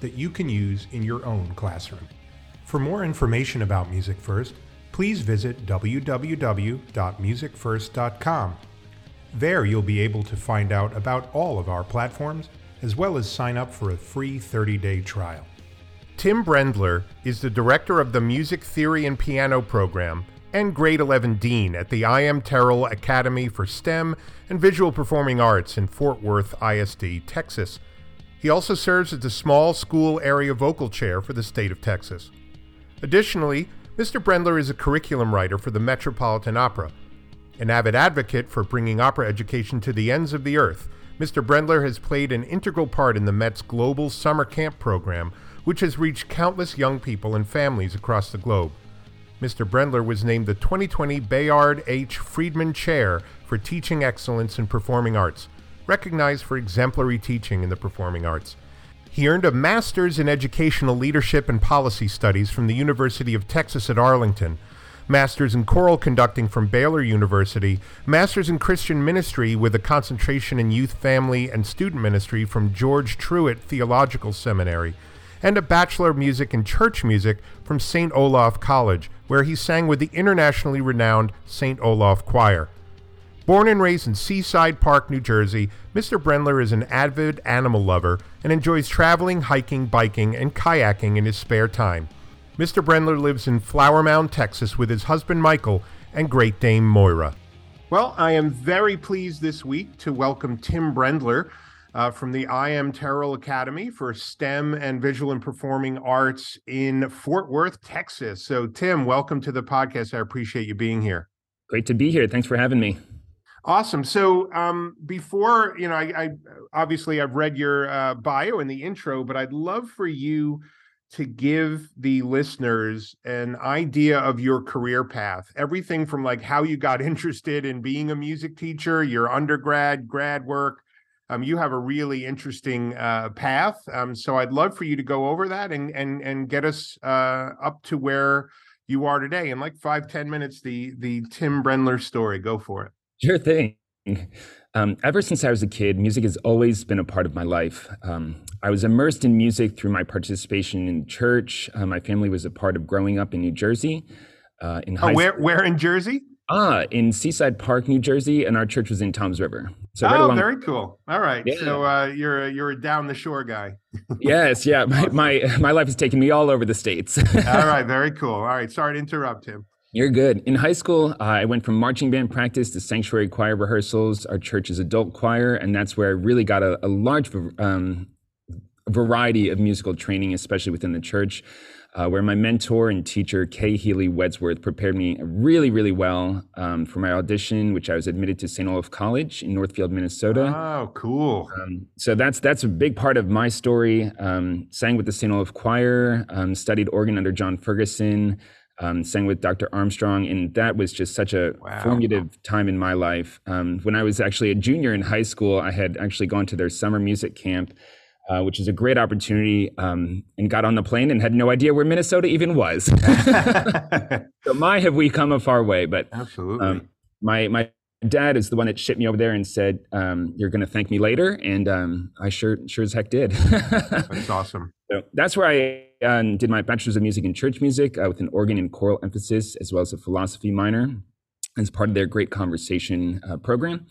that you can use in your own classroom. For more information about Music First, please visit www.musicfirst.com. There you'll be able to find out about all of our platforms as well as sign up for a free 30 day trial. Tim Brendler is the director of the Music Theory and Piano program and Grade 11 Dean at the I.M. Terrell Academy for STEM and Visual Performing Arts in Fort Worth ISD, Texas. He also serves as the Small School Area Vocal Chair for the state of Texas. Additionally, Mr. Brendler is a curriculum writer for the Metropolitan Opera. An avid advocate for bringing opera education to the ends of the earth, Mr. Brendler has played an integral part in the Met's global summer camp program, which has reached countless young people and families across the globe. Mr. Brendler was named the 2020 Bayard H. Friedman Chair for Teaching Excellence in Performing Arts, recognized for exemplary teaching in the performing arts. He earned a Master's in Educational Leadership and Policy Studies from the University of Texas at Arlington, Master's in Choral Conducting from Baylor University, Master's in Christian Ministry with a concentration in Youth, Family, and Student Ministry from George Truett Theological Seminary, and a Bachelor of Music in Church Music from St. Olaf College, where he sang with the internationally renowned St. Olaf Choir. Born and raised in Seaside Park, New Jersey, Mr. Brendler is an avid animal lover and enjoys traveling, hiking, biking, and kayaking in his spare time. Mr. Brendler lives in Flower Mound, Texas, with his husband Michael and Great Dane Moira. Well, I am very pleased this week to welcome Tim Brendler uh, from the I.M. Terrell Academy for STEM and Visual and Performing Arts in Fort Worth, Texas. So, Tim, welcome to the podcast. I appreciate you being here. Great to be here. Thanks for having me. Awesome. So, um, before you know, I, I, obviously I've read your uh, bio in the intro, but I'd love for you to give the listeners an idea of your career path. Everything from like how you got interested in being a music teacher, your undergrad, grad work. Um, you have a really interesting uh, path. Um, so I'd love for you to go over that and and and get us uh, up to where you are today in like five ten minutes. The the Tim Brendler story. Go for it. Sure thing. Um, ever since I was a kid, music has always been a part of my life. Um, I was immersed in music through my participation in church. Uh, my family was a part of growing up in New Jersey. Uh, in oh, where, where in Jersey? Ah, in Seaside Park, New Jersey, and our church was in Toms River. So right oh, along- very cool. All right. Yeah. So uh, you're a, you're a down the shore guy. yes, yeah. My, my my life has taken me all over the states. all right, very cool. All right, sorry to interrupt, Tim. You're good. In high school, uh, I went from marching band practice to sanctuary choir rehearsals, our church's adult choir, and that's where I really got a, a large um, variety of musical training, especially within the church, uh, where my mentor and teacher, Kay Healy Wedsworth, prepared me really, really well um, for my audition, which I was admitted to St. Olaf College in Northfield, Minnesota. Oh, cool. Um, so that's that's a big part of my story. Um, sang with the St. Olaf Choir, um, studied organ under John Ferguson um, sang with Dr. Armstrong, and that was just such a wow. formative time in my life. Um, when I was actually a junior in high school, I had actually gone to their summer music camp, uh, which is a great opportunity, um, and got on the plane and had no idea where Minnesota even was. so my have we come a far way, but absolutely. Um, my my dad is the one that shipped me over there and said, um, "You're going to thank me later," and um, I sure sure as heck did. that's awesome. So that's where I uh, did my bachelor's of music in church music uh, with an organ and choral emphasis, as well as a philosophy minor, as part of their Great Conversation uh, program.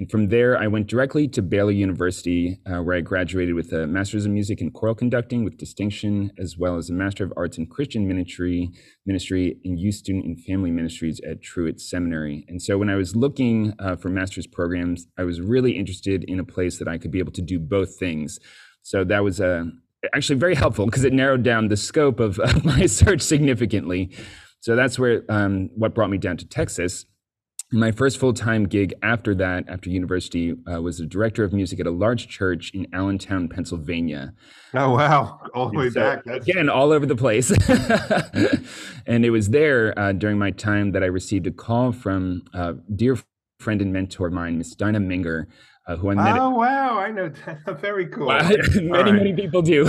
And from there, I went directly to Baylor University, uh, where I graduated with a master's of music in choral conducting with distinction, as well as a master of arts in Christian ministry, ministry in youth, student, and family ministries at Truett Seminary. And so, when I was looking uh, for master's programs, I was really interested in a place that I could be able to do both things. So that was uh, actually very helpful because it narrowed down the scope of, of my search significantly. So that's where um, what brought me down to Texas my first full-time gig after that after university uh, was a director of music at a large church in allentown pennsylvania. Oh wow. All the way so, back. That's... again all over the place. And it was there uh, during my time that i received a call from a dear friend and mentor of mine miss dinah menger uh, who I met. Oh wow, I know. That. Very cool. many right. many people do.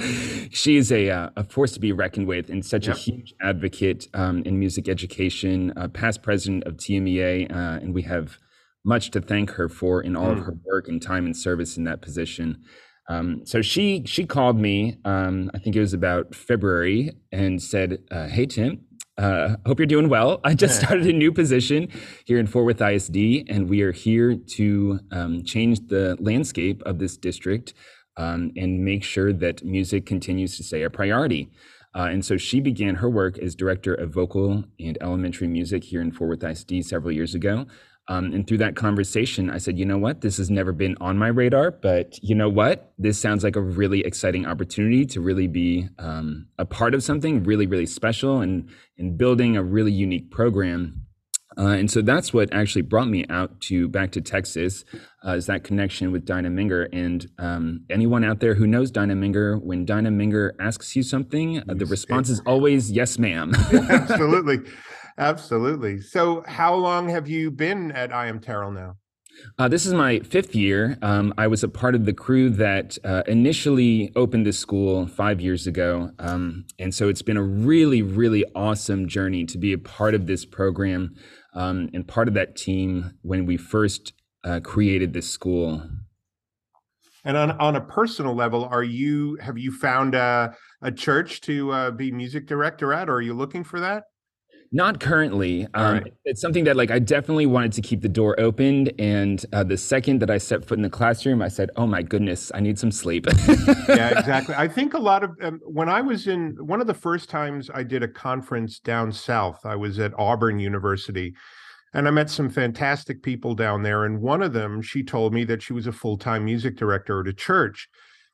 She's a uh, a force to be reckoned with, and such yep. a huge advocate um, in music education. Uh, past president of TMEA, uh, and we have much to thank her for in all mm. of her work and time and service in that position. Um, so she she called me. Um, I think it was about February, and said, uh, "Hey Tim, uh, hope you're doing well. I just started a new position here in Fort Worth ISD, and we are here to um, change the landscape of this district um, and make sure that music continues to stay a priority. Uh, and so she began her work as director of vocal and elementary music here in Fort Worth ISD several years ago. Um, and through that conversation, I said, you know what? This has never been on my radar, but you know what? This sounds like a really exciting opportunity to really be um, a part of something really, really special and, and building a really unique program. Uh, and so that's what actually brought me out to back to Texas, uh, is that connection with Dinah Menger. And um, anyone out there who knows Dinah Menger, when Dinah Menger asks you something, uh, the response is always yes, ma'am. Absolutely. Absolutely. So, how long have you been at I.M. Terrell now? Uh, this is my fifth year. Um, I was a part of the crew that uh, initially opened this school five years ago. Um, and so it's been a really, really awesome journey to be a part of this program um, and part of that team when we first uh, created this school. And on, on a personal level, are you have you found a, a church to uh, be music director at, or are you looking for that? Not currently. Um, right. It's something that like I definitely wanted to keep the door open, and uh, the second that I set foot in the classroom, I said, "Oh my goodness, I need some sleep." yeah, exactly. I think a lot of um, when I was in one of the first times I did a conference down south, I was at Auburn University, and I met some fantastic people down there. And one of them, she told me that she was a full time music director at a church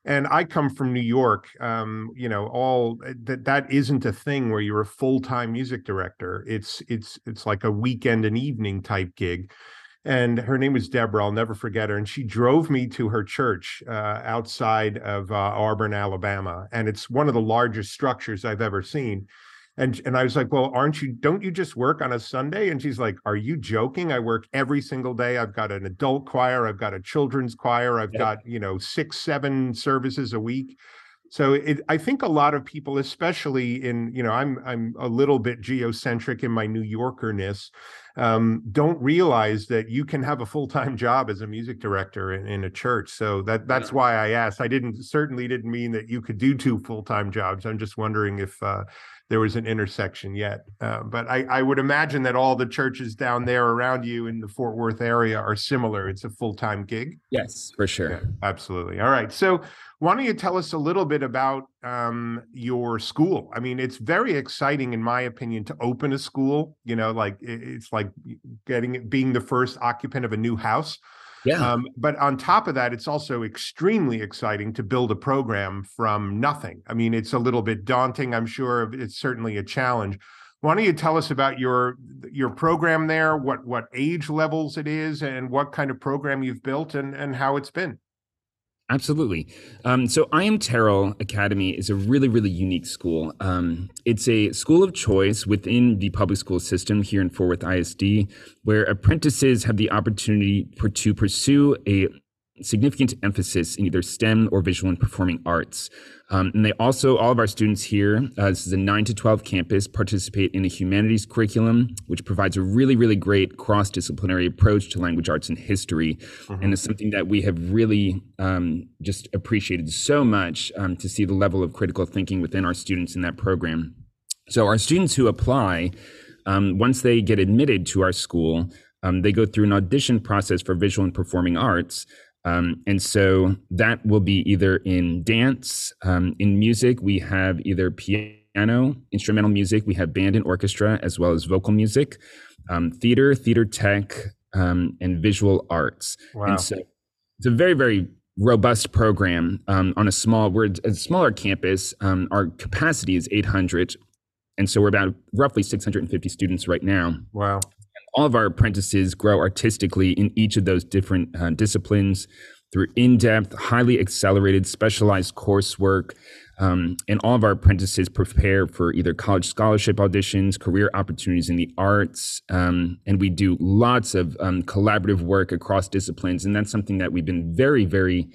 and I come from New York. Um, you know, all eh, that that isn't a thing where you're a full time music director. It's it's it's like a weekend and evening type gig. And her name was Deborah. I'll never forget her. And she drove me to her church uh, outside of uh, Auburn, Alabama, and it's one of the largest structures I've ever seen and and I was like, well, aren't you? Don't you just work on a Sunday? And she's like, are you joking? I work every single day. I've got an adult choir. I've got a children's choir. I've got you know six, seven services a week. So it, I think a lot of people, especially in you know, I'm I'm a little bit geocentric in my New Yorkerness, um, don't realize that you can have a full time job as a music director in, in, a church. So that that's why I asked. I didn't certainly didn't mean that you could do two full time jobs. I'm just wondering if. Uh, there was an intersection yet. Uh, but I, I, would imagine that all the churches down there around you in the Fort Worth area are similar. It's a full time gig. Yes, for sure. Yeah, absolutely. All right. So, why don't you tell us a little bit about um, your school? I mean, it's very exciting, in my opinion, to open a school. You know, like it's like getting being the first occupant of a new house. Yeah. Um, but on top of that, it's also extremely exciting to build a program from nothing. I mean, it's a little bit daunting, I'm sure. It's certainly a challenge. Why don't you tell us about your your program there, what what age levels it is, and what kind of program you've built and, and how it's been? Absolutely. Um, so, I.M. Terrell Academy is a really, really unique school. Um, it's a school of choice within the public school system here in Fort Worth ISD, where apprentices have the opportunity to pursue a significant emphasis in either STEM or visual and performing arts. Um, and they also, all of our students here, uh, this is a 9 to 12 campus, participate in a humanities curriculum, which provides a really, really great cross disciplinary approach to language arts and history. Mm-hmm. And it's something that we have really um, just appreciated so much um, to see the level of critical thinking within our students in that program. So, our students who apply, um, once they get admitted to our school, um, they go through an audition process for visual and performing arts. Um, and so that will be either in dance, um, in music, we have either piano, instrumental music, we have band and orchestra, as well as vocal music, um, theater, theater tech, um, and visual arts. Wow. And so it's a very, very robust program um, on a small, we're a smaller campus. Um, our capacity is 800. And so we're about roughly 650 students right now. Wow all of our apprentices grow artistically in each of those different uh, disciplines through in-depth, highly accelerated, specialized coursework. Um, and all of our apprentices prepare for either college scholarship auditions, career opportunities in the arts, um, and we do lots of um, collaborative work across disciplines. And that's something that we've been very, very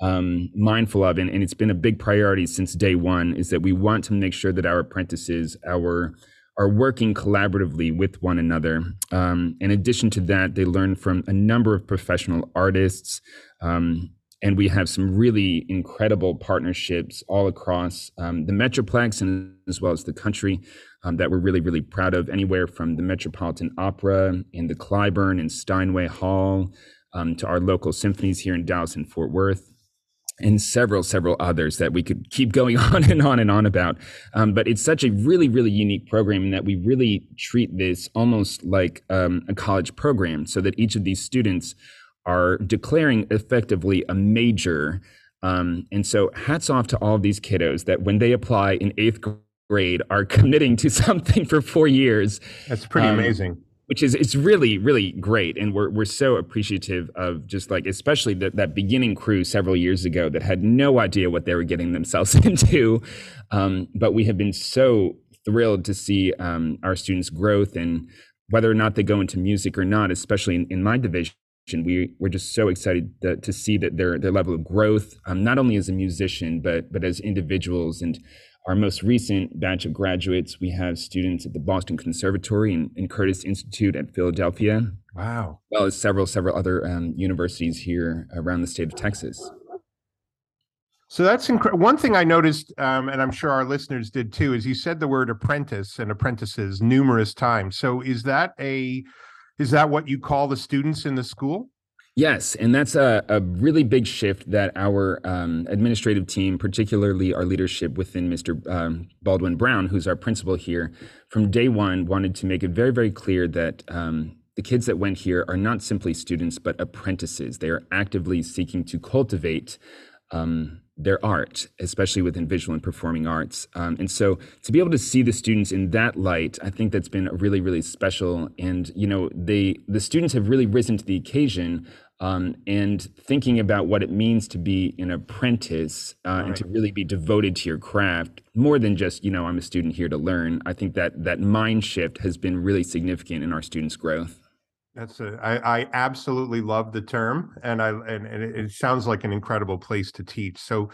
um, mindful of, and, and, it's been a big priority since day one. Is that we want to make sure that our apprentices, our are working collaboratively with one another. Um, in addition to that, they learn from a number of professional artists. Um, and we have some really incredible partnerships all across um, the Metroplex and as well as the country um, that we're really, really proud of. Anywhere from the Metropolitan Opera and the Cliburn and Steinway Hall um, to our local symphonies here in Dallas and Fort Worth and several, several others that we could keep going on and on and on about. Um, but it's such a really, really unique program in that we really treat this almost like um, a college program so that each of these students are declaring effectively a major. Um, and so hats off to all of these kiddos that when they apply in eighth grade are committing to something for four years. That's pretty um, amazing which is it's really really great and we're we're so appreciative of just like especially that that beginning crew several years ago that had no idea what they were getting themselves into. Um, but we have been so thrilled to see um, our students growth and whether or not they go into music or not especially in, in my division we we're just so excited that, to see that their their level of growth um, not only as a musician but but as individuals and our most recent batch of graduates, we have students at the Boston Conservatory and, and Curtis Institute at Philadelphia. Wow. As well as several, several other um, universities here around the state of Texas. So that's incredible. One thing I noticed, um, and I'm sure our listeners did too, is you said the word apprentice and apprentices numerous times. So is that a is that what you call the students in the school? Yes, and that's a, a really big shift that our um, administrative team, particularly our leadership within Mr. Um, Baldwin Brown, who's our principal here, from day one wanted to make it very, very clear that um, the kids that went here are not simply students, but apprentices. They are actively seeking to cultivate um, their art, especially within visual and performing arts. Um, and so to be able to see the students in that light, I think that's been really, really special. And, you know, they, the students have really risen to the occasion um, and thinking about what it means to be an apprentice uh, right. and to really be devoted to your craft more than just, you know, I'm a student here to learn. I think that that mind shift has been really significant in our students' growth. That's a, I, I absolutely love the term, and I and, and it sounds like an incredible place to teach. So,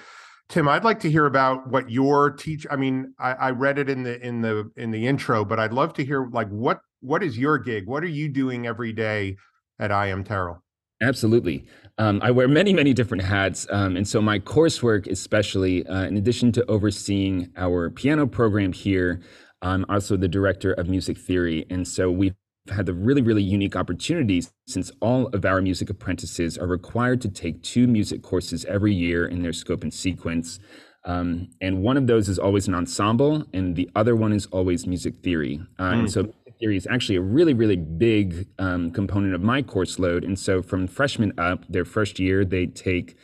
Tim, I'd like to hear about what your teach. I mean, I, I read it in the in the in the intro, but I'd love to hear like what what is your gig? What are you doing every day at I.M. Terrell? Absolutely. Um, I wear many, many different hats. Um, and so my coursework, especially, uh, in addition to overseeing our piano program here, I'm also the director of music theory. And so we've had the really, really unique opportunities since all of our music apprentices are required to take two music courses every year in their scope and sequence. Um, and one of those is always an ensemble, and the other one is always music theory. Uh, mm. And hmm. so theory is actually a really, really big um, component of my course load. And so from freshman up, their first year, they take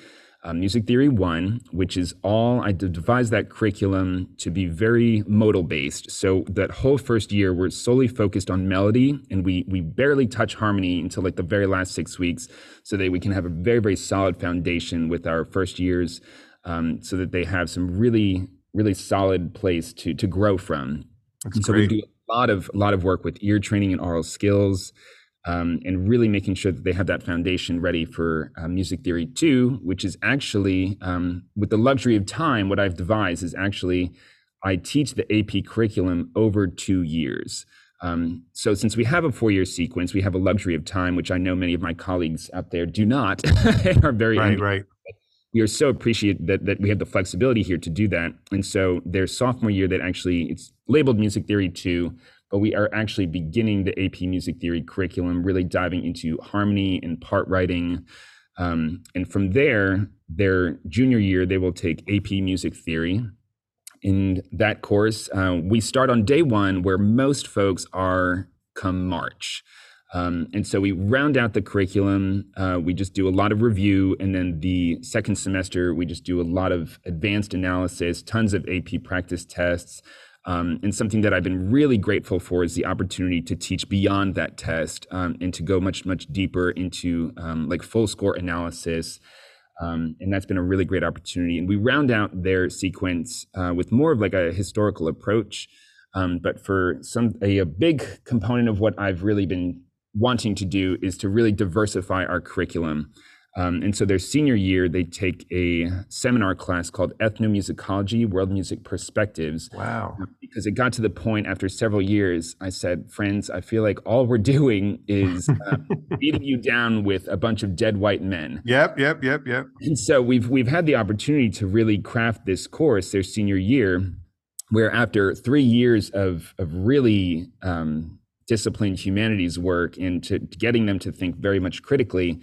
uh, Music Theory 1, which is all, I devised that curriculum to be very modal based. So that whole first year, we're solely focused on melody and we, we barely touch harmony until like the very last six weeks so that we can have a very, very solid foundation with our first years um, so that they have some really, really solid place to, to grow from. That's so great. we do a lot of, a lot of work with ear training and aural skills um, and really making sure that they have that foundation ready for uh, music theory 2 which is actually um, with the luxury of time what i've devised is actually i teach the ap curriculum over two years um, so since we have a four-year sequence we have a luxury of time which i know many of my colleagues out there do not are very right, right. We are so appreciative that, that we have the flexibility here to do that and so their sophomore year that actually it's labeled music theory 2 but we are actually beginning the AP Music Theory curriculum, really diving into harmony and part writing. Um, and from there, their junior year, they will take AP Music Theory. In that course, uh, we start on day one, where most folks are come March. Um, and so we round out the curriculum. Uh, we just do a lot of review. And then the second semester, we just do a lot of advanced analysis, tons of AP practice tests, Um, and something that I've been really grateful for is the opportunity to teach beyond that test um, and to go much, much deeper into um, like full score analysis. Um, and that's been a really great opportunity. And we round out their sequence uh, with more of like a historical approach. Um, but for some, a, a big component of what I've really been wanting to do is to really diversify our curriculum. Um, and so their senior year, they take a seminar class called Ethnomusicology, World Music Perspectives. Wow. Because it got to the point after several years, I said, friends, I feel like all we're doing is uh, beating you down with a bunch of dead white men. Yep, yep, yep, yep. And so we've, we've had the opportunity to really craft this course their senior year, where after three years of, of really um, disciplined humanities work and to, to getting them to think very much critically,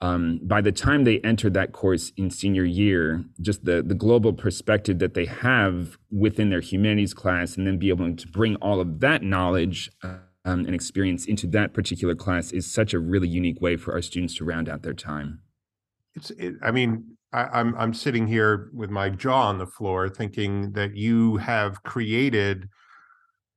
um, by the time they enter that course in senior year, just the, the global perspective that they have within their humanities class, and then be able to bring all of that knowledge um, and experience into that particular class is such a really unique way for our students to round out their time. It's, it, I mean, I, I'm I'm sitting here with my jaw on the floor, thinking that you have created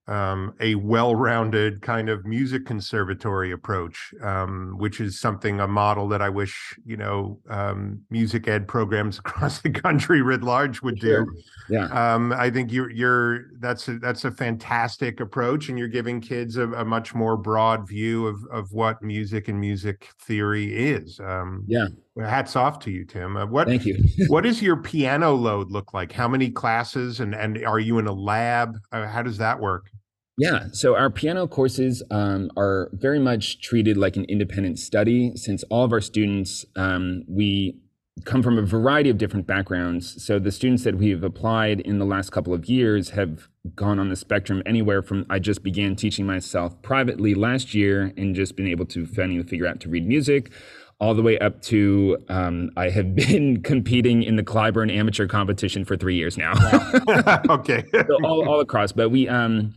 um, a well-rounded kind of music conservatory approach, um, which is something a model that I wish you know um, music ed programs across the country writ large would do. Sure. Yeah, um, I think you're you're that's a, that's a fantastic approach, and you're giving kids a, a much more broad view of of what music and music theory is. Um, yeah, hats off to you, Tim. Uh, what thank you. what does your piano load look like? How many classes, and and are you in a lab? Uh, how does that work? Yeah, so our piano courses um, are very much treated like an independent study since all of our students, um, we come from a variety of different backgrounds. So the students that we've applied in the last couple of years have gone on the spectrum anywhere from I just began teaching myself privately last year and just been able to finally figure out to read music all the way up to um, I have been competing in the Cliburn amateur competition for three years now. okay. so all, all across, but we um,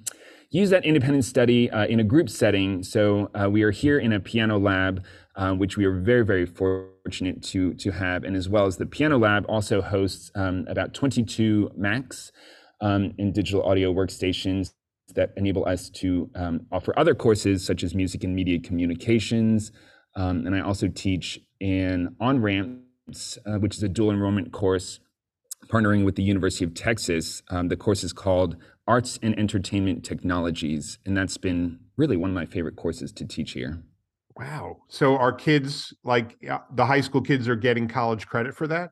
use that independent study uh, in a group setting. So uh, we are here in a piano lab, uh, which we are very, very fortunate to, to have. And as well as the piano lab also hosts um, about 22 Macs um, in digital audio workstations that enable us to um, offer other courses such as music and media communications. Um, and I also teach in On Ramps, uh, which is a dual enrollment course partnering with the University of Texas. Um, the course is called arts and entertainment technologies. And that's been really one of my favorite courses to teach here. Wow. So our kids, like the high school kids, are getting college credit for that?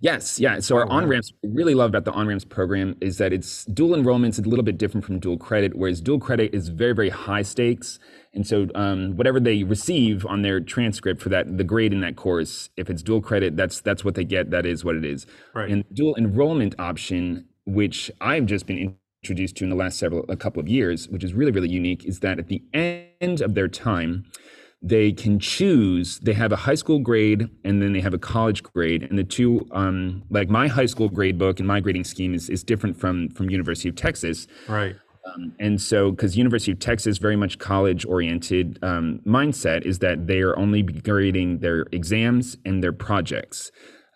Yes, yeah. So our oh, on ramps, really love about the on ramps program is that it's dual enrollments a little bit different from dual credit, whereas dual credit is very, very high stakes. And so um, whatever they receive on their transcript for that, the grade in that course, if it's dual credit, that's that's what they get. That is what it is. Right. And dual enrollment option, which I've just been introduced to in the last several a couple of years, which is really really unique, is that at the end of their time, they can choose. They have a high school grade and then they have a college grade, and the two, um, like my high school grade book and my grading scheme is is different from from University of Texas. Right. Um, and so, because University of Texas very much college oriented um, mindset is that they are only grading their exams and their projects.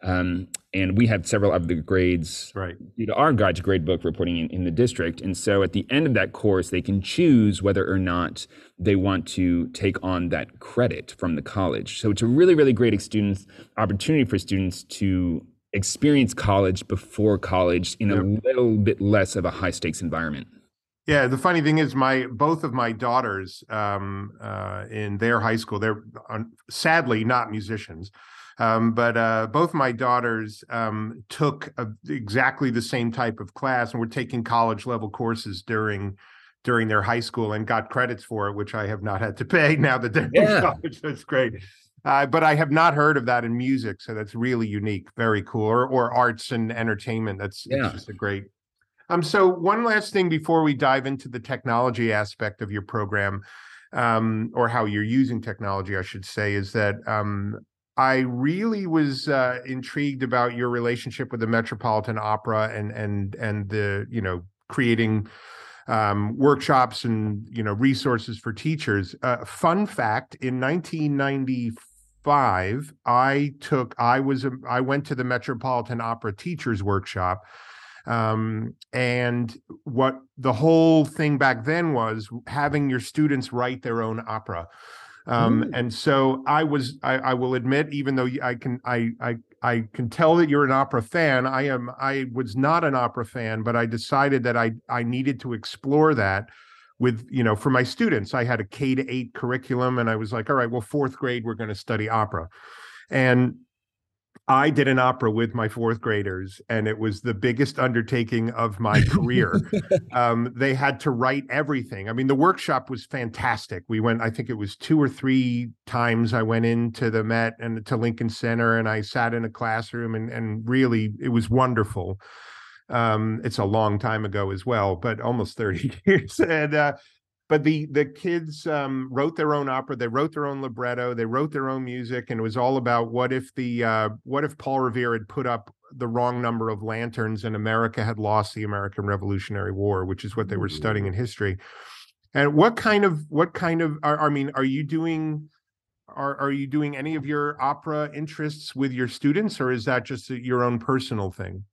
Um, and we have several of the grades right. due to our guide to grade book reporting in, in, the district. And so at the end of that course, they can choose whether or not they want to take on that credit from the college. So it's a really, really great students opportunity for students to experience college before college in yep. a little bit less of a high stakes environment. Yeah, the funny thing is, my both of my daughters um, uh, in their high school, they're uh, sadly not musicians, um, but uh, both my daughters um, took a, exactly the same type of class and were taking college level courses during during their high school and got credits for it, which I have not had to pay now that they're yeah. in college. That's great. Uh, but I have not heard of that in music, so that's really unique. Very cool. Or, or arts and entertainment. That's yeah. just a great. Um. So one last thing before we dive into the technology aspect of your program, um, or how you're using technology, I should say, is that um, I really was uh, intrigued about your relationship with the Metropolitan Opera and and and the you know creating um, workshops and you know resources for teachers. Uh, fun fact: in 1995, I took I was a, I went to the Metropolitan Opera Teachers Workshop. Um, and what the whole thing back then was having your students write their own opera. Um, and so I was, I, I will admit, even though I can, I, I, I can tell that you're an opera fan. I am, I was not an opera fan, but I decided that I, I needed to explore that with, you know, for my students. I had a K to eight curriculum and I was like, all right, well, fourth grade, we're going to study opera. And I did an opera with my fourth graders, and it was the biggest undertaking of my career. um, they had to write everything. I mean, the workshop was fantastic. We went, I think it was two or three times I went into the Met and to Lincoln Center, and I sat in a classroom, and and really, it was wonderful. Um, it's a long time ago as well, but almost 30 years. And uh, but the the kids um, wrote their own opera they wrote their own libretto they wrote their own music and it was all about what if the uh, what if paul revere had put up the wrong number of lanterns and america had lost the american revolutionary war which is what they were studying in history. And what kind of what kind of are, i mean are you doing are, are you doing any of your opera interests with your students or is that just your own personal thing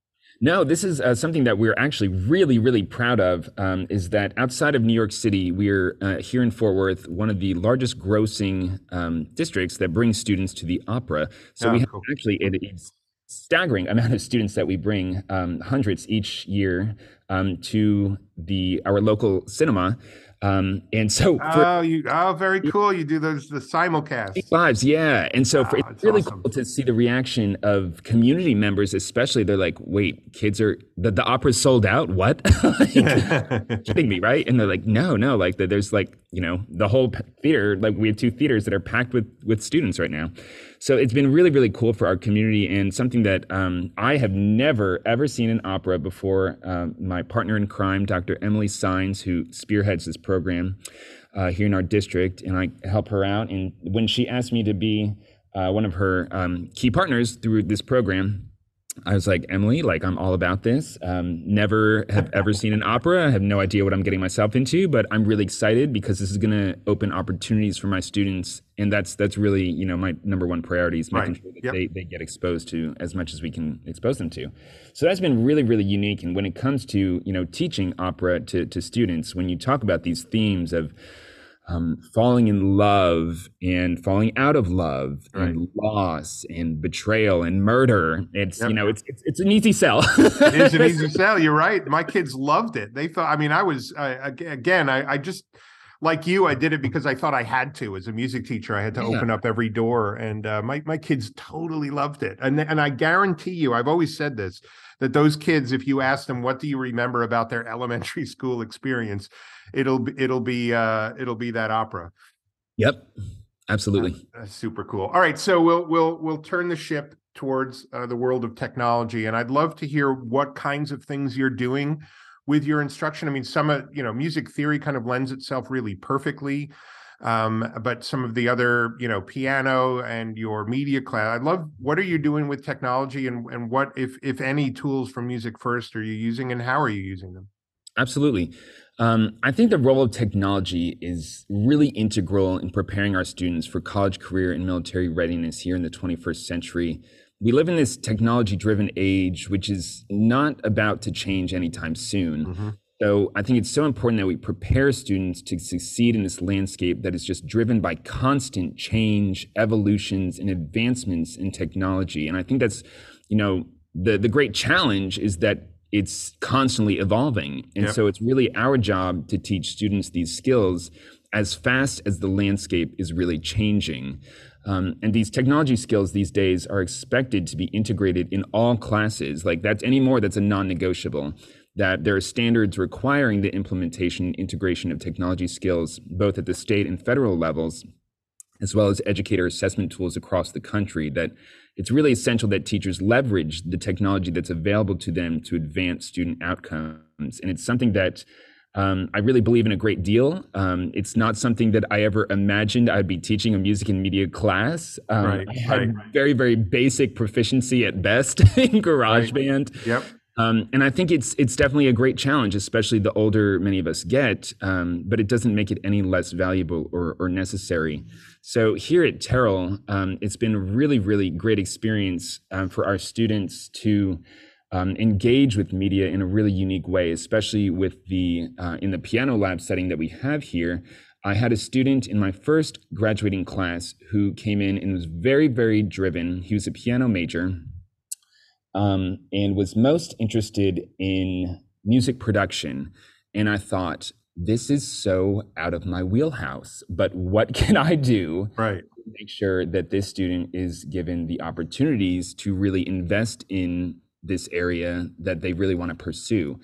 no, this is uh, something that we're actually really, really proud of. Um, is that outside of New York City, we're uh, here in Fort Worth, one of the largest grossing um, districts that brings students to the opera. So oh, we have cool. actually it is staggering amount of students that we bring, um, hundreds each year, um, to the our local cinema. Um, and so, for, oh, you, oh, very cool. You do those the simulcast lives, yeah. And so, for, oh, it's really awesome. cool to see the reaction of community members, especially. They're like, "Wait, kids are the, the opera's sold out? What? like, kidding me, right?" And they're like, "No, no, like there's like you know the whole theater. Like we have two theaters that are packed with with students right now." So it's been really, really cool for our community and something that um, I have never, ever seen in opera before. Uh, my partner in crime, Dr. Emily Signs, who spearheads this program uh, here in our district, and I help her out. And when she asked me to be uh, one of her um, key partners through this program, I was like, Emily, like I'm all about this. Um, never have ever seen an opera. I have no idea what I'm getting myself into, but I'm really excited because this is going to open opportunities for my students, and that's that's really you know my number one priority is making right. sure that yep. they, they get exposed to as much as we can expose them to. So that's been really really unique. And when it comes to you know teaching opera to to students, when you talk about these themes of um, falling in love and falling out of love right. and loss and betrayal and murder. It's yep. you know it's, it's, it's an easy sell. it is an easy sell. You're right. My kids loved it. They thought. I mean, I was uh, again. I, I just like you. I did it because I thought I had to. As a music teacher, I had to yeah. open up every door, and uh, my my kids totally loved it. And and I guarantee you, I've always said this that those kids, if you ask them what do you remember about their elementary school experience, it'll it'll be uh, it'll be that opera. Yep, absolutely. That's, super cool. All right, so we'll we'll we'll turn the ship towards uh, the world of technology, and I'd love to hear what kinds of things you're doing with your instruction. I mean, some of you know, music theory kind of lends itself really perfectly. Um, but some of the other, you know, piano and your media class. I love what are you doing with technology and and what if if any tools from Music First are you using and how are you using them? Absolutely. Um, I think the role of technology is really integral in preparing our students for college, career, and military readiness here in the 21st century. We live in this technology driven age, which is not about to change anytime soon. Mm-hmm. So I think it's so important that we prepare students to succeed in this landscape that is just driven by constant change, evolutions, and advancements in technology. And I think that's, you know, the the great challenge is that it's constantly evolving. And yep. so it's really our job to teach students these skills as fast as the landscape is really changing. Um, and these technology skills these days are expected to be integrated in all classes. Like that's anymore, that's a non negotiable. That there are standards requiring the implementation and integration of technology skills, both at the state and federal levels, as well as educator assessment tools across the country that it's really essential that teachers leverage the technology that's available to them to advance student outcomes. And it's something that um, I really believe in a great deal. Um, it's not something that I ever imagined I'd be teaching a music and media class. Um, right, I had right. very, very basic proficiency at best in GarageBand. Right. Yep. Um, and I think it's it's definitely a great challenge, especially the older many of us get. Um, but it doesn't make it any less valuable or, or necessary. So here at Terrell, um, it's been really, really great experience um, for our students to um, engage with media in a really unique way, especially with the uh, in the piano lab setting that we have here. I had a student in my first graduating class who came in and was very, very driven. He was a piano major um, and was most interested in music production. And I thought, this is so out of my wheelhouse, but what can I do right. to make sure that this student is given the opportunities to really invest in this area that they really want to pursue?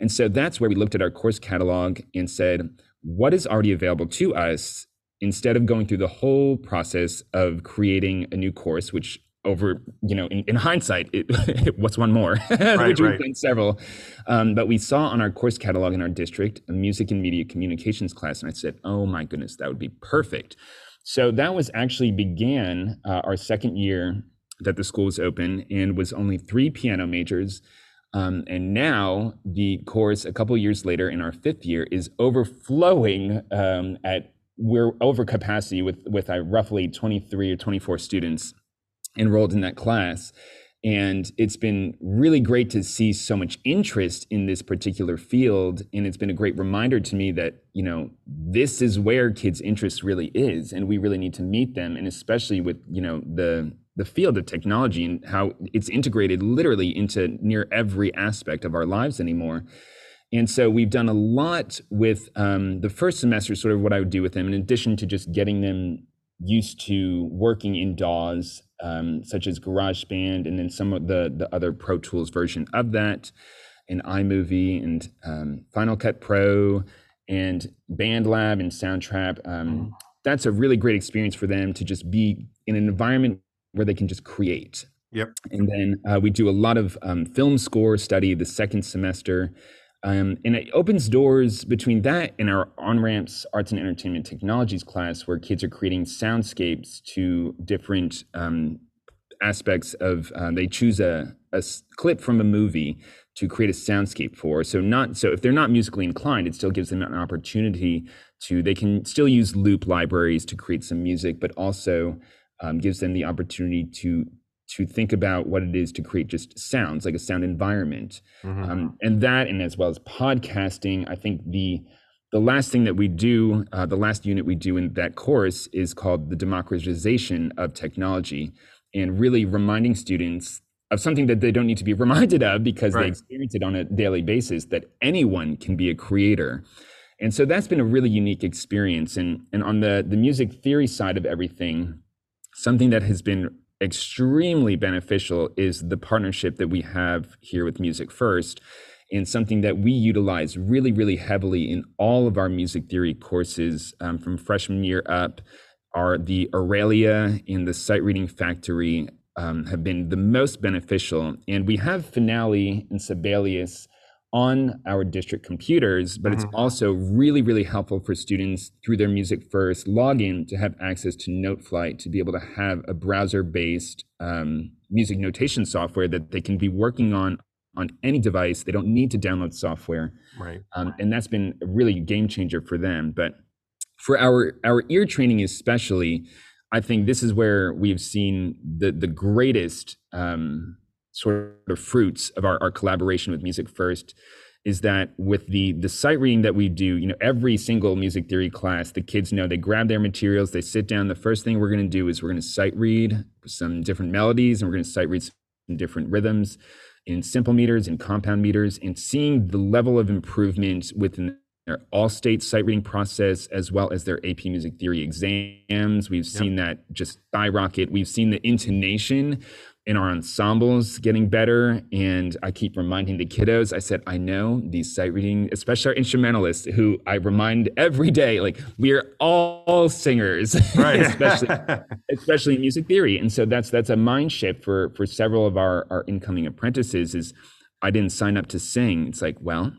And so that's where we looked at our course catalog and said, what is already available to us instead of going through the whole process of creating a new course, which over you know in, in hindsight it, what's one more? Right, which we've done several. Um, but we saw on our course catalog in our district a music and media communications class and i said oh my goodness that would be perfect. So that was actually began uh, our second year that the school was open and was only three piano majors. Um, and now the course a couple years later in our fifth year is overflowing um, at we're over capacity with with uh, roughly 23 or 24 students enrolled in that class. And it's been really great to see so much interest in this particular field. And it's been a great reminder to me that, you know, this is where kids' interest really is. And we really need to meet them. And especially with, you know, the the field of technology and how it's integrated literally into near every aspect of our lives anymore. And so we've done a lot with um, the first semester, sort of what I would do with them, in addition to just getting them used to working in DAWs um, such as GarageBand, and then some of the the other Pro Tools version of that, in iMovie and um, Final Cut Pro and BandLab and Soundtrap. Um, mm. That's a really great experience for them to just be in an environment where they can just create. Yep. And then uh, we do a lot of um, film score study the second semester. Um, and it opens doors between that and our on ramps arts and entertainment technologies class, where kids are creating soundscapes to different um, aspects of. Uh, they choose a, a clip from a movie to create a soundscape for. So not so if they're not musically inclined, it still gives them an opportunity to. They can still use loop libraries to create some music, but also um, gives them the opportunity to to think about what it is to create just sounds like a sound environment mm-hmm. um, and that and as well as podcasting i think the the last thing that we do uh, the last unit we do in that course is called the democratization of technology and really reminding students of something that they don't need to be reminded of because right. they experience it on a daily basis that anyone can be a creator and so that's been a really unique experience and and on the the music theory side of everything something that has been extremely beneficial is the partnership that we have here with Music First and something that we utilize really, really heavily in all of our music theory courses um, from freshman year up are the Auralia and the Sight Reading Factory um, have been the most beneficial. And we have Finale and Sibelius on our district computers, but mm-hmm. it's also really, really helpful for students through their Music First login to have access to Noteflight to be able to have a browser-based um, music notation software that they can be working on on any device. They don't need to download software, right? Um, and that's been a really game changer for them. But for our our ear training, especially, I think this is where we've seen the the greatest. Um, sort of fruits of our, our collaboration with Music First is that with the the sight reading that we do, you know, every single music theory class, the kids know they grab their materials, they sit down. The first thing we're going to do is we're going to sight read some different melodies, and we're going to sight read some different rhythms in simple meters and compound meters, and seeing the level of improvement within their all state sight reading process as well as their AP music theory exams. We've seen yep. that just skyrocket. We've seen the intonation in our ensembles getting better. And I keep reminding the kiddos, I said, I know these sight reading, especially our instrumentalists, who I remind every day, like we are all singers, right. especially especially in music theory. And so that's that's a mind shift for for several of our, our incoming apprentices is I didn't sign up to sing. It's like, well,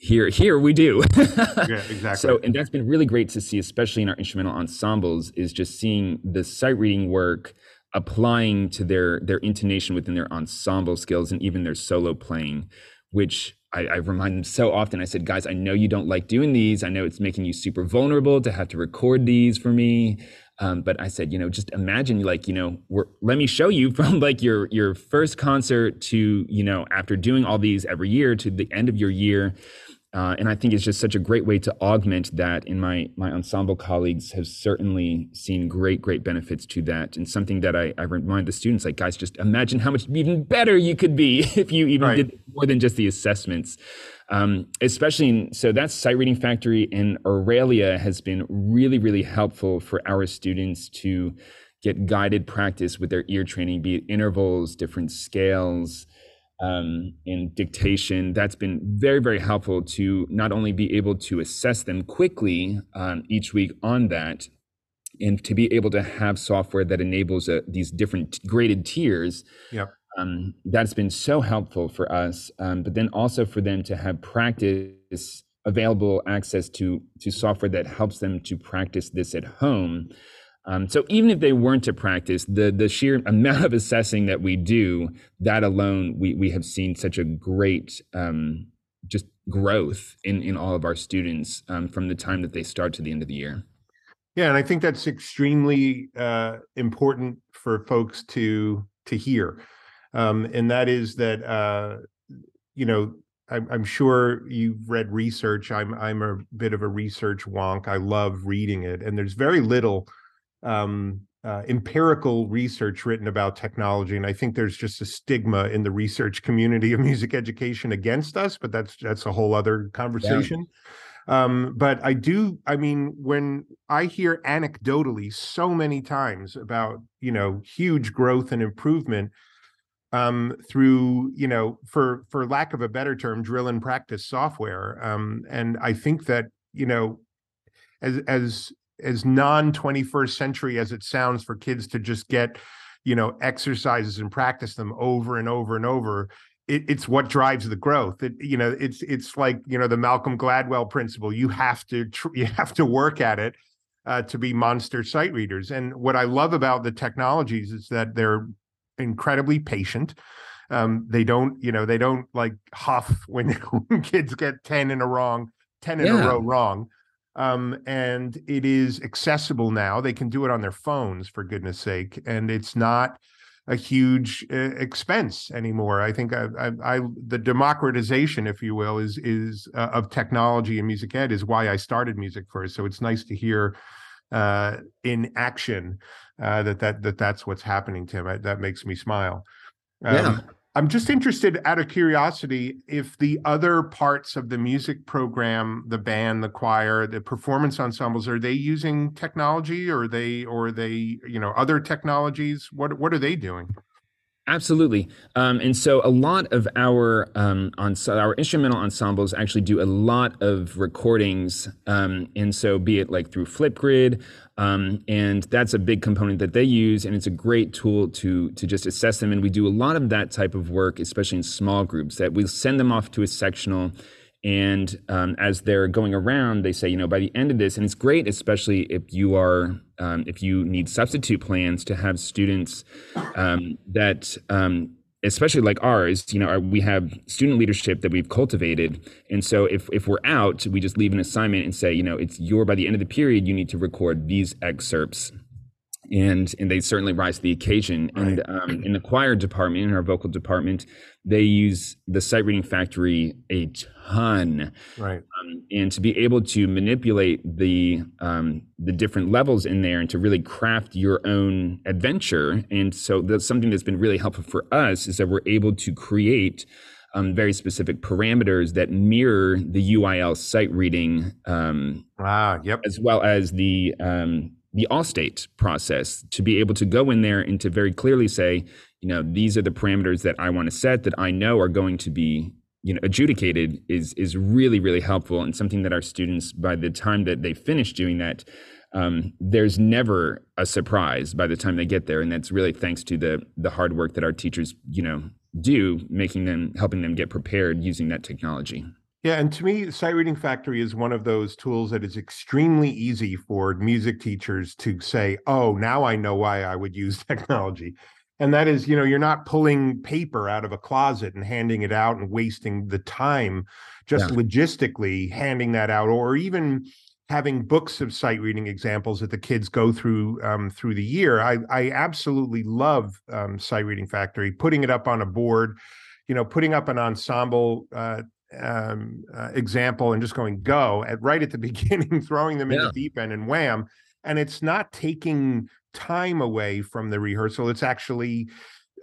here here we do yeah exactly so and that's been really great to see especially in our instrumental ensembles is just seeing the sight reading work applying to their their intonation within their ensemble skills and even their solo playing, which I, I, remind them so often. I said, guys, I know you don't like doing these. I know it's making you super vulnerable to have to record these for me. Um, but I said, you know, just imagine like, you know, let me show you from like your your first concert to, you know, after doing all these every year to the end of your year. Uh, and I think it's just such a great way to augment that. And my my ensemble colleagues have certainly seen great, great benefits to that. And something that I, I remind the students, like, guys, just imagine how much even better you could be if you even right. did more than just the assessments. Um, especially, in, so that's Sight Reading Factory and Auralia has been really, really helpful for our students to get guided practice with their ear training, be it intervals, different scales, um, in dictation. That's been very, very helpful to not only be able to assess them quickly um, each week on that, and to be able to have software that enables uh, these different graded tiers. Yep. Um, that's been so helpful for us. Um, but then also for them to have practice available access to to software that helps them to practice this at home um, so even if they weren't to practice, the the sheer amount of assessing that we do, that alone, we we have seen such a great um, just growth in in all of our students um, from the time that they start to the end of the year. Yeah, and I think that's extremely uh, important for folks to to hear, um, and that is that uh, you know I'm, I'm sure you've read research. I'm I'm a bit of a research wonk. I love reading it, and there's very little um, uh, empirical research written about technology, and I think there's just a stigma in the research community of music education against us. But that's that's a whole other conversation. Yeah. Um, but I do. I mean, when I hear anecdotally so many times about you know huge growth and improvement um, through you know for for lack of a better term, drill and practice software, um, and I think that you know as as as non 21st century as it sounds for kids to just get you know exercises and practice them over and over and over it, it's what drives the growth. It, you know it's it's like you know the malcolm gladwell principle you have to tr- you have to work at it uh, to be monster sight readers. And what i love about the technologies is that they're incredibly patient. Um, they don't you know they don't like huff when, when kids get 10 in a wrong 10 in yeah. a row wrong um, and it is accessible now. They can do it on their phones, for goodness sake, and it's not a huge uh, expense anymore. I think I, I, I, the democratization, if you will, is is uh, of technology and music ed is why I started music first. So it's nice to hear uh, in action uh, that that that that's what's happening, Tim. I, that makes me smile. Um, yeah. I'm just interested out of curiosity if the other parts of the music program, the band, the choir, the performance ensembles, are they using technology or they or they, you know, other technologies? What what are they doing? Absolutely, um, and so a lot of our um, our instrumental ensembles actually do a lot of recordings, um, and so be it like through Flipgrid, um, and that's a big component that they use, and it's a great tool to to just assess them. And we do a lot of that type of work, especially in small groups. That we send them off to a sectional, and um, as they're going around, they say, you know, by the end of this, and it's great, especially if you are, um, if you need substitute plans to have students um, that, um, especially like ours, you know, we have student leadership that we've cultivated. And so if, if we're out, we just leave an assignment and say, you know, it's your, by the end of the period, you need to record these excerpts and and they certainly rise to the occasion. Right. And um, in the choir department, in our vocal department, they use the sight reading factory a ton. Right. Um, and to be able to manipulate the um, the different levels in there and to really craft your own adventure. And so that's something that's been really helpful for us is that we're able to create. Um, very specific parameters that mirror the UIL sight reading, um, ah, yep, as well as the um, the All-State process to be able to go in there and to very clearly say, you know, these are the parameters that I want to set that I know are going to be, you know, adjudicated is is really really helpful and something that our students by the time that they finish doing that. Um, there's never a surprise by the time they get there, and that's really thanks to the the hard work that our teachers, you know, do, making them helping them get prepared using that technology. Yeah, and to me, Sight Reading Factory is one of those tools that is extremely easy for music teachers to say, "Oh, now I know why I would use technology." And that is, you know, you're not pulling paper out of a closet and handing it out and wasting the time just yeah. logistically handing that out or even having books of sight reading examples that the kids go through um, through the year. I, I absolutely love um, Sight Reading Factory, putting it up on a board, you know, putting up an ensemble uh, um, uh, example and just going go at right at the beginning, throwing them in the deep end and wham. And it's not taking time away from the rehearsal. It's actually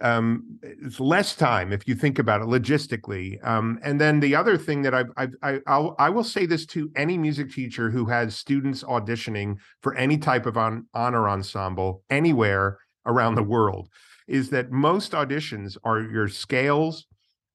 um, it's less time if you think about it logistically. Um, and then the other thing that I've, I've, I, I'll, I will say this to any music teacher who has students auditioning for any type of on, honor ensemble anywhere around the world is that most auditions are your scales,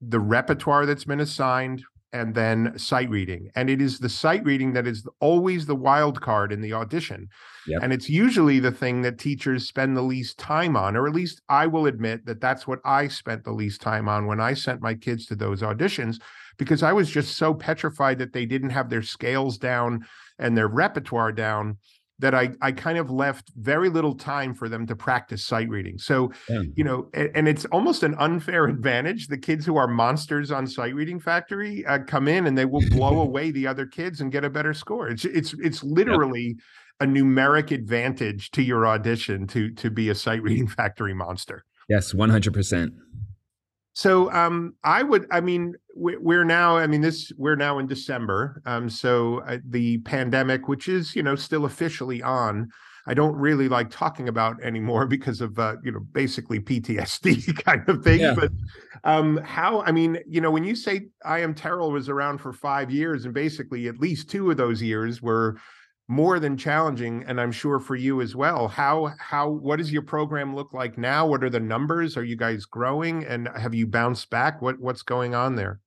the repertoire that's been assigned, and then sight reading. And it is the sight reading that is always the wild card in the audition. Yep. And it's usually the thing that teachers spend the least time on, or at least I will admit that that's what I spent the least time on when I sent my kids to those auditions, because I was just so petrified that they didn't have their scales down and their repertoire down that I, I kind of left very little time for them to practice sight reading. So, yeah. you know, and, and, it's almost an unfair advantage. The kids who are monsters on Sight Reading Factory uh, come in and they will blow away the other kids and get a better score. It's it's it's literally a numeric advantage to your audition to to be a sight reading factory monster. Yes, one hundred percent. So um, I would, I mean, we're now, I mean, this we're now in December. Um, so uh, the pandemic, which is you know still officially on, I don't really like talking about anymore because of uh, you know basically PTSD kind of thing. Yeah. But um, how? I mean, you know, when you say I.M. Terrell was around for five years, and basically at least two of those years were more than challenging and i'm sure for you as well how how what does your program look like now what are the numbers are you guys growing and have you bounced back what what's going on there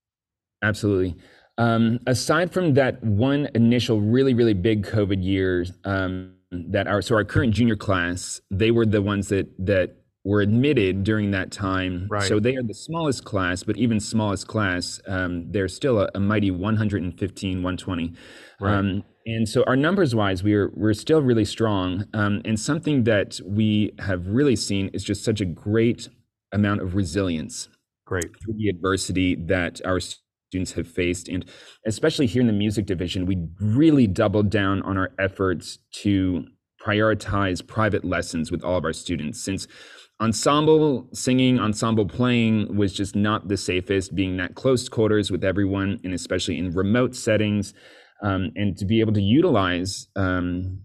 absolutely um, aside from that one initial really really big covid year um, that our so our current junior class they were the ones that that were admitted during that time. Right. So they are the smallest class, but even smallest class, um, they're still a, a, mighty 115, 120. Right. And so our numbers wise, we're we're still really strong. Um, and something that we have really seen is just such a great amount of resilience. Great. Through the adversity that our students have faced. And especially here in the music division, we really doubled down on our efforts to prioritize private lessons with all of our students since ensemble singing, ensemble playing was just not the safest, being that close quarters with everyone, and especially in remote settings um, and to be able to utilize um,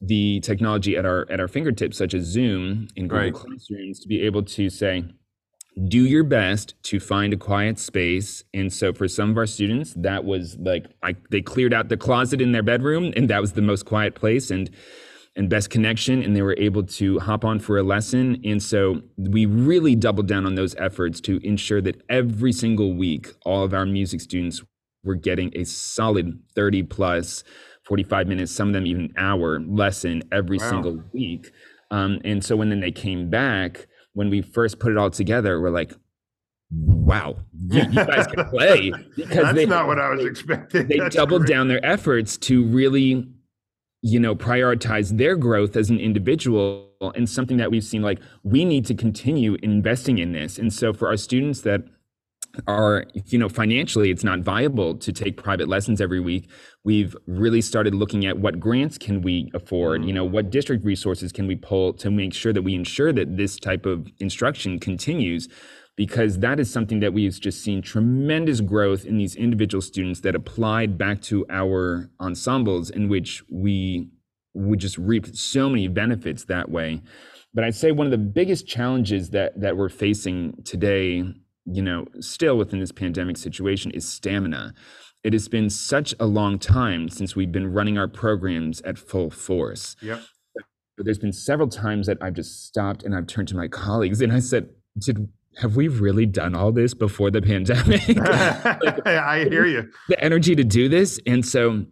the technology at our at our fingertips, such as Zoom in Google right. Classrooms, to be able to say, do your best to find a quiet space. And so for some of our students, that was like I, they cleared out the closet in their bedroom, and that was the most quiet place and and best connection, and they were able to hop on for a lesson. And so we really doubled down on those efforts to ensure that every single week, all of our music students were getting a solid 30 plus 45 minutes, some of them even an hour lesson every wow. single week. Um, and so when then they came back, when we first put it all together, we're like, wow, you, you guys can play. Because That's they, not what I was expecting. They That's doubled great. down their efforts to really, you know, prioritize their growth as an individual and something that we've seen like we need to continue investing in this. And so for our students that are you know financially it's not viable to take private lessons every week. We've really started looking at what grants can we afford mm-hmm. you know what district resources can we pull to make sure that we ensure that this type of instruction continues because that is something that we've just seen tremendous growth in these individual students that applied back to our ensembles in which we we just reaped so many benefits that way. But i'd say one of the biggest challenges that that we're facing today you know, still within this pandemic situation is stamina. It has been such a long time since we've been running our programs at full force. Yep. But there's been several times that I've just stopped and I've turned to my colleagues and I said, "Did have we really done all this before the pandemic?" like, I hear you. The energy to do this, and so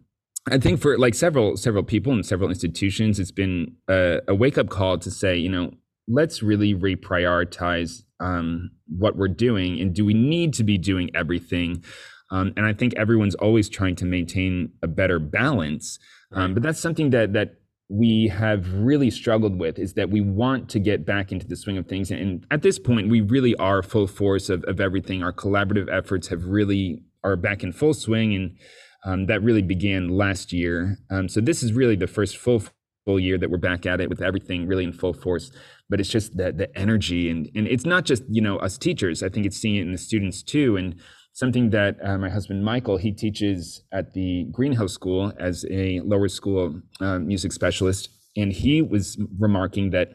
I think for like several several people and several institutions, it's been a, a wake up call to say, you know, let's really reprioritize um, what we're doing and do we need to be doing everything um, and i think everyone's always trying to maintain a better balance um, but that's something that that we have really struggled with is that we want to get back into the swing of things and at this point we really are full force of, of everything our collaborative efforts have really are back in full swing and Um, that really began last year. Um, so this is really the first full full year that we're back at it with everything really in full force. But it's just the the energy and and it's not just you know us teachers. I think it's seeing it in the students too. And something that uh, my husband Michael he teaches at the Greenhill School as a lower school uh, music specialist, and he was remarking that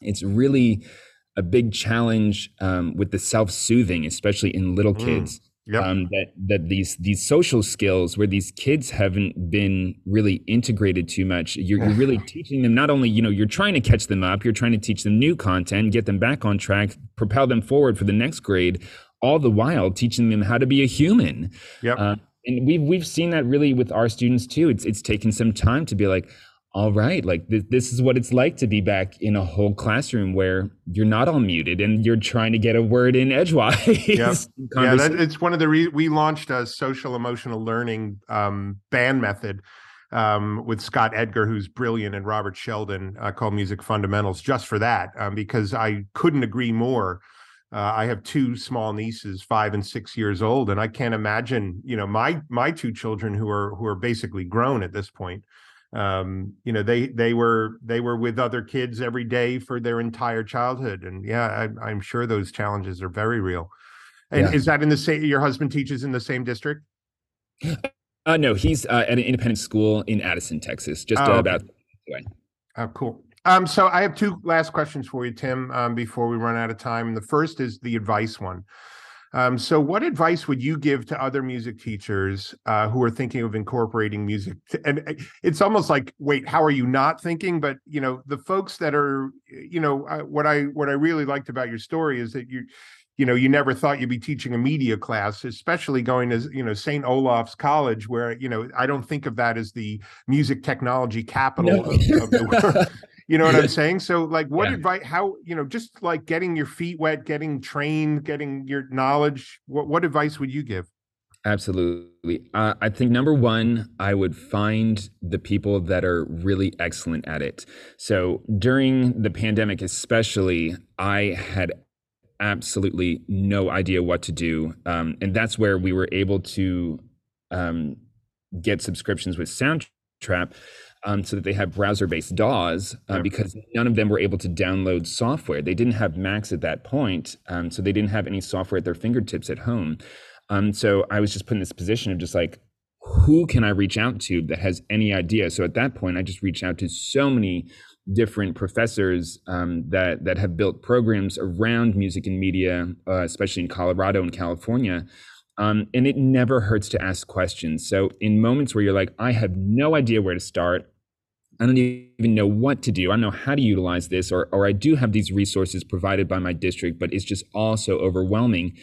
it's really a big challenge um, with the self-soothing, especially in little mm, kids. Mm, yep. um, that that these these social skills where these kids haven't been really integrated too much. You're, you're really teaching them not only you know you're trying to catch them up, you're trying to teach them new content, get them back on track, propel them forward for the next grade. All the while teaching them how to be a human. Yep. Uh, and we've we've seen that really with our students too. It's it's taken some time to be like, all right, like th- this is what it's like to be back in a whole classroom where you're not all muted and you're trying to get a word in edgewise. Yep. yeah, that, it's one of the re- we launched a social emotional learning um, band method um, with Scott Edgar, who's brilliant, and Robert Sheldon, uh, called Music Fundamentals, just for that, um, because I couldn't agree more. Uh, I have two small nieces, five and six years old, and I can't imagine, you know, my my two children who are who are basically grown at this point um you know they they were they were with other kids every day for their entire childhood and yeah I, am sure those challenges are very real. And yeah. is that in the same your husband teaches in the same district? Uh no he's uh, at an independent school in addison texas just oh, uh, about okay. oh cool. Um so i have two last questions for you tim um, before we run out of time. And the first is the advice one um, so, what advice would you give to other music teachers uh, who are thinking of incorporating music? To, and uh, it's almost like, wait, how are you not thinking? But you know, the folks that are, you know, uh, what I what I really liked about your story is that you, you know, you never thought you'd be teaching a media class, especially going to you know St. Olaf's College, where you know I don't think of that as the music technology capital no. of, of the world. You know what I'm saying? So, like, what yeah. advice? How you know, just like getting your feet wet, getting trained, getting your knowledge. What what advice would you give? Absolutely. Uh, I think number one, I would find the people that are really excellent at it. So during the pandemic, especially, I had absolutely no idea what to do, um, and that's where we were able to um, get subscriptions with Soundtrap um, so that they have browser-based DAWs uh, because none of them were able to download software. They didn't have Macs at that point, um, so they didn't have any software at their fingertips at home. Um, so I was just put in this position of just like, who can I reach out to that has any idea? So at that point, I just reached out to so many different professors um, that that have built programs around music and media, uh, especially in Colorado and California. Um, and it never hurts to ask questions. So, in moments where you're like, I have no idea where to start, I don't even know what to do. I don't know how to utilize this, or, or I do have these resources provided by my district, but it's just all so overwhelming.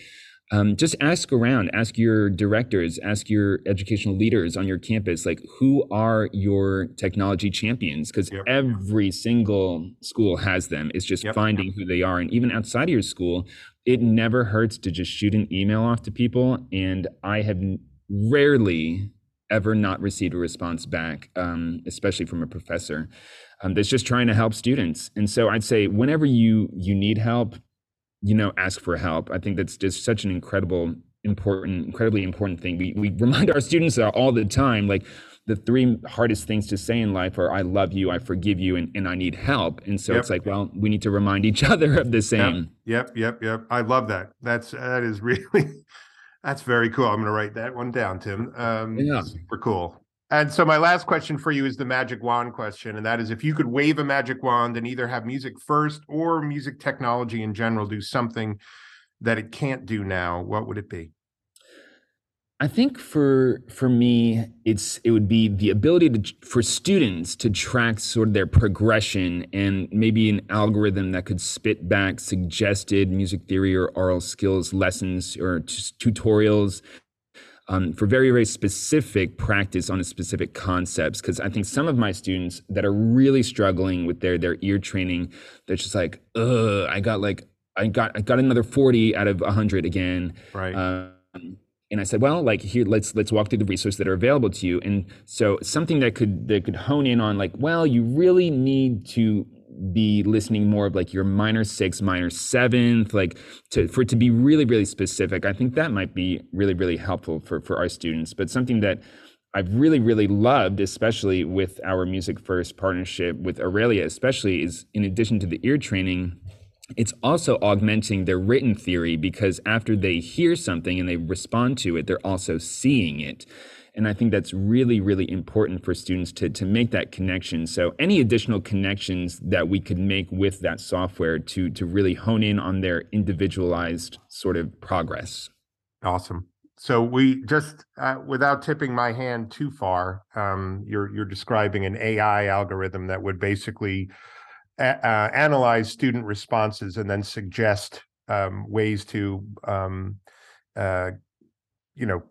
Um, just ask around, ask your directors, ask your educational leaders on your campus, like who are your technology champions? Because yep. every single school has them. It's just yep. finding who they are. And even outside of your school, it never hurts to just shoot an email off to people. And I have rarely ever not received a response back, um, especially from a professor um, that's just trying to help students. And so I'd say whenever you you need help, you know, ask for help. I think that's just such an incredible, important, incredibly important thing. We we remind our students all the time, like the three hardest things to say in life are I love you, I forgive you, and, and I need help. And so yep. it's like, well, we need to remind each other of the same. Yep, yep, yep. I love that. That's that is really that's very cool. I'm gonna write that one down, Tim. Um yeah. super cool. And so my last question for you is the magic wand question, and that is if you could wave a magic wand and either have music first or music technology in general do something that it can't do now, what would it be? I think for for me, it's it would be the ability to for students to track sort of their progression and maybe an algorithm that could spit back suggested music theory or aural skills lessons or t- tutorials um, for very very specific practice on a specific concepts. Because I think some of my students that are really struggling with their their ear training, they're just like, ugh, I got like I got I got another forty out of hundred again. Right. Um, and I said, well, like here, let's let's walk through the resources that are available to you. And so something that could that could hone in on like, well, you really need to be listening more of like your minor sixth, minor seventh, like to, for it to be really, really specific. I think that might be really, really helpful for, for our students. But something that I've really, really loved, especially with our Music First partnership with Auralia, especially is in addition to the ear training, it's also augmenting their written theory because after they hear something and they respond to it, they're also seeing it. And I think that's really, really important for students to, to make that connection. So any additional connections that we could make with that software to, to really hone in on their individualized sort of progress. Awesome. So we just, uh, without tipping my hand too far, um, you're you're describing an AI algorithm that would basically uh, analyze student responses and then suggest um, ways to, um, uh, you know,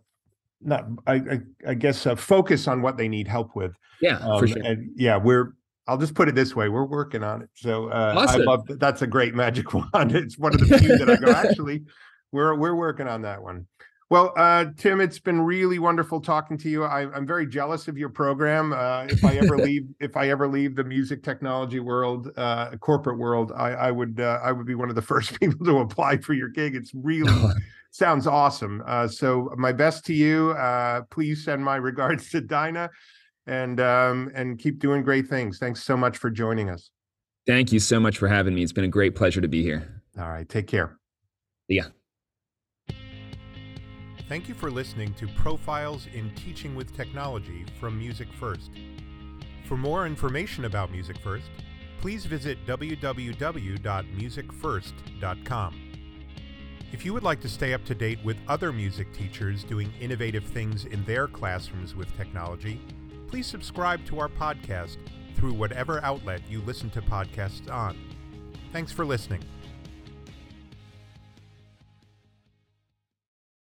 not I I, I guess uh, focus on what they need help with. Yeah, for Um, sure. and yeah, we're. I'll just put it this way: we're working on it. So uh, I Awesome. love that. That's a great magic wand. It's one of the few that I go. Actually, we're we're working on that one. Well, uh, Tim, it's been really wonderful talking to you. I, I'm very jealous of your program. Uh, if I ever leave, if I ever leave the music technology world, uh, corporate world, I, I would uh, I would be one of the first people to apply for your gig. It's really sounds awesome. Uh, so my best to you. Uh, please send my regards to Dinah, and um, and keep doing great things. Thanks so much for joining us. Thank you so much for having me. It's been a great pleasure to be here. All right, take care. Yeah. Thank you for listening to Profiles in Teaching with Technology from Music First. For more information about Music First, please visit www.musicfirst.com. If you would like to stay up to date with other music teachers doing innovative things in their classrooms with technology, please subscribe to our podcast through whatever outlet you listen to podcasts on. Thanks for listening.